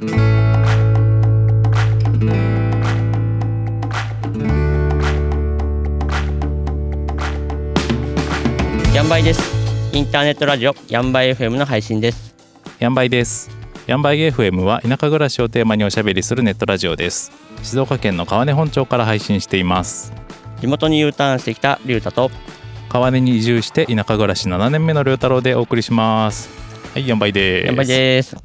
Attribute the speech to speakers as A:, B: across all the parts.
A: ヤンバイです。インターネットラジオヤンバイ FM の配信です。
B: ヤンバイです。ヤンバイ FM は田舎暮らしをテーマにおしゃべりするネットラジオです。静岡県の川根本町から配信しています。
A: 地元に U ターンしてきたリュウタと
B: 川根に移住して田舎暮らし7年目の良太郎でお送りします。はいヤンバイです。
A: ヤンバイです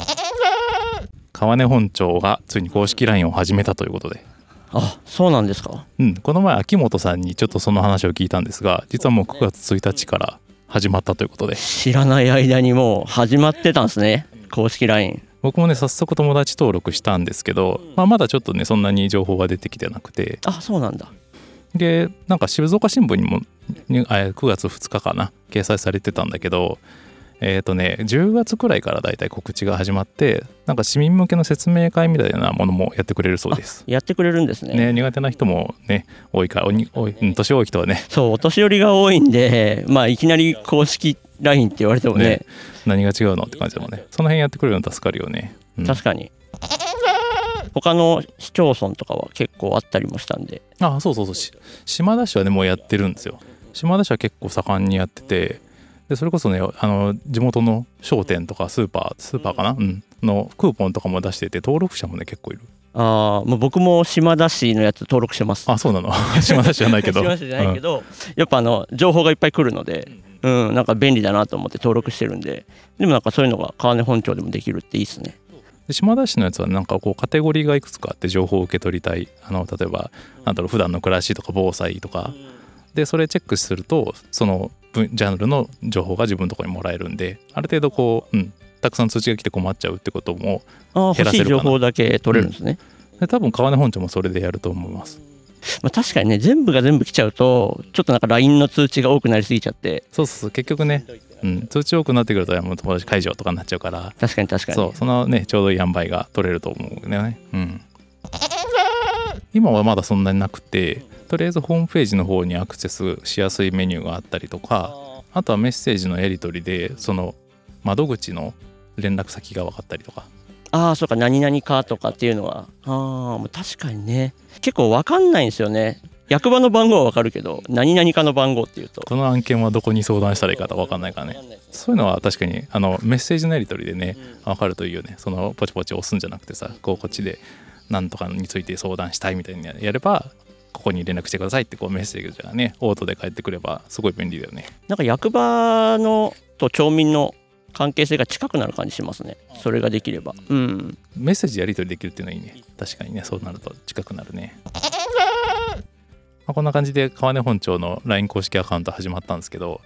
B: 川根本町がついに公式 LINE を始めたということで。
A: あそうなんですか？
B: うん、この前秋元さんにちょっとその話を聞いたんですが実はもう9月1日から始まったということで。
A: 知らない間にもう始まってたんですね公式 LINE
B: 僕もね早速友達登録したんですけど、まあ、まだちょっとねそんなに情報が出てきてなくて。
A: あそうなんだ。
B: でなんか静岡新聞にもにあ9月2日かな掲載されてたんだけどえっ、とね10月くらいからだいたい告知が始まってなんか市民向けの説明会みたいなものもやってくれるそうです。
A: やってくれるんですね。
B: ね、苦手な人もね多いからおに多いうん年多い人はね。
A: そうお年寄りが多いんでまあいきなり公式 LINE って言われてもね。
B: ね何が違うのって感じでもね。その辺やってくれるの助かるよね。うん。
A: 確かに。他の市町村とかは結構あったりもしたんで。
B: あそうそうそう。し島田市はねもうやってるんですよ。島田市は結構盛んにやっててでそれこそねあの地元の商店とかスーパースーパーかな、うん、のクーポンとかも出してて登録者もね結構いる。
A: ああもう僕も島田市のやつ登録してます。
B: あそうなの？島田市じゃないけど。
A: 島田市じゃないけど、やっぱあの情報がいっぱい来るので、うん、なんか便利だなと思って登録してるんででもなんかそういうのが川根本町でもできるっていいですね。
B: で島田市のやつはなんかこうカテゴリーがいくつかあって情報を受け取りたい。あの例えばなんだろう普段の暮らしとか防災とかでそれチェックするとその分ジャンルの情報が自分のところにもらえるんである程度こう、うん、たくさん通知が来て困っちゃうってことも減らせるかな。
A: 情報だけ取れるんですね、
B: で多分川根本町もそれでやると思います。
A: まあ、確かにね全部が全部来ちゃうとちょっとなんか LINE の通知が多くなりすぎちゃって。
B: そうそうそう結局ね、うん、通知多くなってくるともう友達解除とかになっちゃうから。
A: 確かに確かに。
B: そうそのねちょうどいい塩梅が取れると思うね。うん。今はまだそんなになくてとりあえずホームページの方にアクセスしやすいメニューがあったりとかあとはメッセージのやり取りでその窓口の連絡先が分かったりとか。
A: ああそうか。何々かとかっていうのは。ああもう確かにね。結構わかんないんですよね。役場の番号はわかるけど何々かの番号っていうと。
B: この案件はどこに相談したらいいかと分かんないからね。そういうのは確かにあのメッセージのやり取りでね分かるといいよね。そのポチポチ押すんじゃなくてさこうこっちで何とかについて相談したいみたいにやればここに連絡してくださいってこうメッセージがねオートで返ってくればすごい便利だよね。
A: なんか役場のと町民の関係性が近くなる感じしますね。それができれば。うん。
B: メッセージやり取りできるっていうのはいいね。確かにねそうなると近くなるね。まあこんな感じで川根本町の LINE 公式アカウント始まったんですけど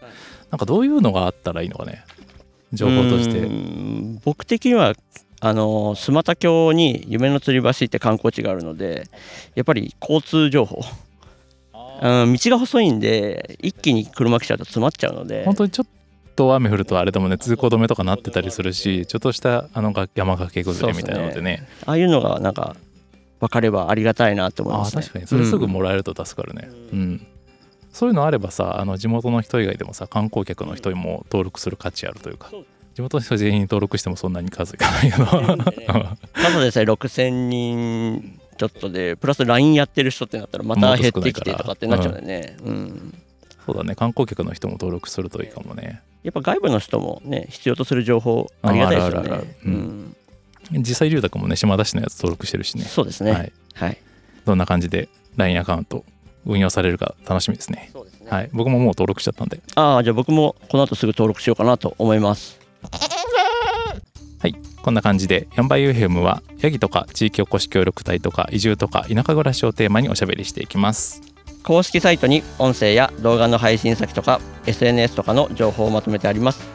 B: なんかどういうのがあったらいいのかね。情報として。
A: うん。僕的にはあの須又峡に夢の吊り橋って観光地があるのでやっぱり交通情報。うん道が細いんで一気に車来ちゃうと詰まっちゃうので。
B: 本当にちょっと雨降るとあれでもね通行止めとかなってたりするしちょっとしたあのが山崖崩れみたいなのでね。
A: ああいうのがなんか分かればありがたいなと思い
B: ああ
A: ますね。
B: 確かに。それすぐもらえると助かるね。うん、そういうのあればさあの地元の人以外でもさ観光客の人にも登録する価値あるというか地元の人全員登録してもそんなに数いかないけど。
A: ただでさえ6000人ちょっとでプラス LINE やってる人ってなったらまた減ってきてとかってなっちゃうよね、うん、
B: そうだね。観光客の人も登録するといいかもね。
A: やっぱ外部の人もね必要とする情報ありがたいですよね。
B: 実際龍太君もね島田市のやつ登録してるしね。
A: そうですね。
B: はい、
A: はい。
B: どんな感じで LINE アカウント運用されるか楽しみですね。
A: ね。
B: はい。僕ももう登録しちゃったんで。
A: ああじゃあ僕もこの後すぐ登録しようかなと思います。
B: はいこんな感じでヤンバイ FM はヤギとか地域おこし協力隊とか移住とか田舎暮らしをテーマにおしゃべりしていきます。
A: 公式サイトに音声や動画の配信先とか SNS とかの情報をまとめてあります。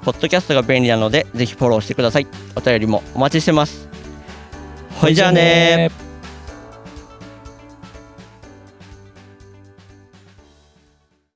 A: ポッドキャストが便利なのでぜひフォローしてください。お便りもお待ちしてます。ほいじゃあねー